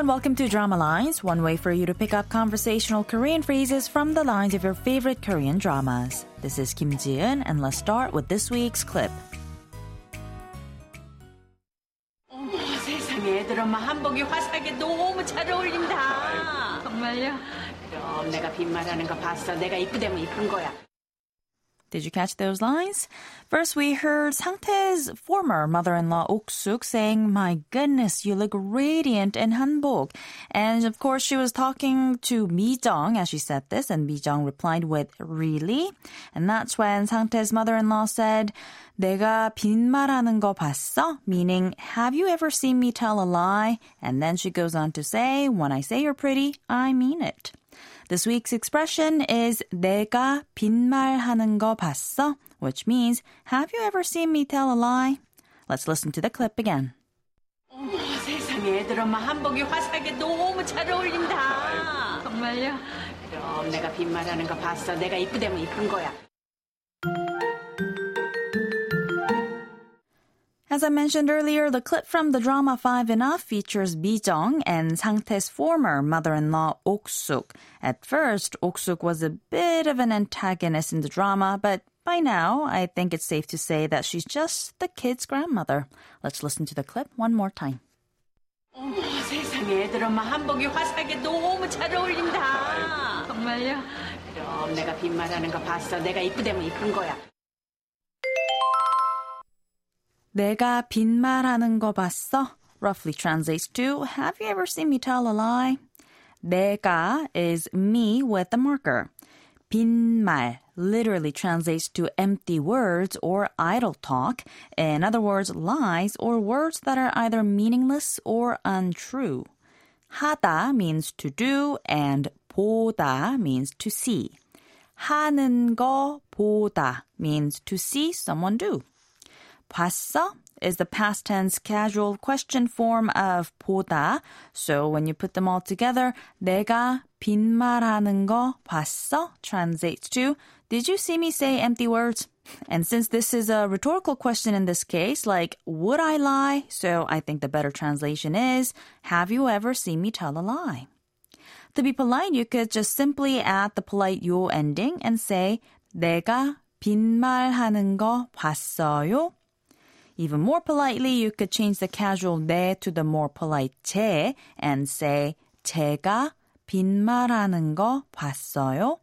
welcome to Drama Lines, one way for you to pick up conversational Korean phrases from the lines of your favorite Korean dramas. This is Kim Ji-eun, and let's start with this week's clip. 어머 세상에 애들 엄마 한복이 화사하게 너무 잘 어울린다. 정말요? 그럼 내가 빈말하는 거 봤어. 내가 이쁘다면 이쁜 거야. Did you catch those lines? First, we heard Sangtae's former mother-in-law Ok-sook saying, "My goodness, you look radiant in hanbok," and of course, she was talking to Mi-jung as she said this, and Mi-jung replied with "Really?" And that's when Sangtae's mother-in-law said, "내가 빈말하는 거 봤어?" meaning, "Have you ever seen me tell a lie?" And then she goes on to say, "When I say you're pretty, I mean it." This week's expression is 내가 빈말하는 거 봤어? Which means, have you ever seen me tell a lie? Let's listen to the clip again. 어머 세상에 애들 엄마 한복이 화사하게 너무 잘 어울린다. 정말요? 그럼 내가 빈말하는 거 봤어. 내가 이쁘다면 이쁜 거야. As I mentioned earlier, the clip from the drama Five Enough features Mi-jung and Sangtae's former mother-in-law Ok-sook. At first, Ok-sook was a bit of an antagonist in the drama, but by now, I think it's safe to say that she's just the kid's grandmother. Let's listen to the clip one more time. 어머 세상에 애들 엄마 한복이 화사하게 너무 잘 어울린다. 정말요? 그럼 내가 빈말하는 거 봤어. 내가 이쁘다면 이쁜 거야. 내가 빈말하는 거 봤어? Roughly translates to, have you ever seen me tell a lie? 내가 is me with the marker. 빈말 literally translates to empty words or idle talk. In other words, lies or words that are either meaningless or untrue. 하다 means to do and 보다 means to see. 하는 거 보다 means to see someone do. 봤어 is the past tense casual question form of 보다. So when you put them all together, 내가 빈말하는 거 봤어 translates to Did you see me say empty words? And since this is a rhetorical question in this case, like, would I lie? So I think the better translation is, have you ever seen me tell a lie? To be polite, you could just simply add the polite yo ending and say, 내가 빈말하는 거 봤어요? Even more politely, you could change the casual 내 to the more polite 제 and say 제가 빈말하는 거 봤어요.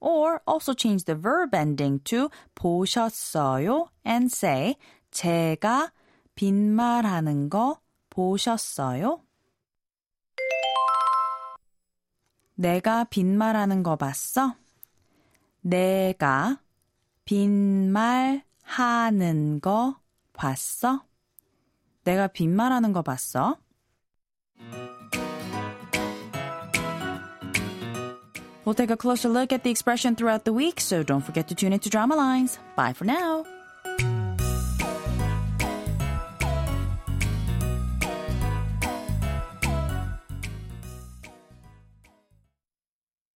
Or also change the verb ending to 보셨어요 and say 제가 빈말하는 거 보셨어요. 내가 빈말하는 거 봤어? 내가 빈말하는 거 봤어? 내가 빈말하는 거 봤어? We'll take a closer look at the expression throughout the week, so don't forget to tune into Drama Lines. Bye for now.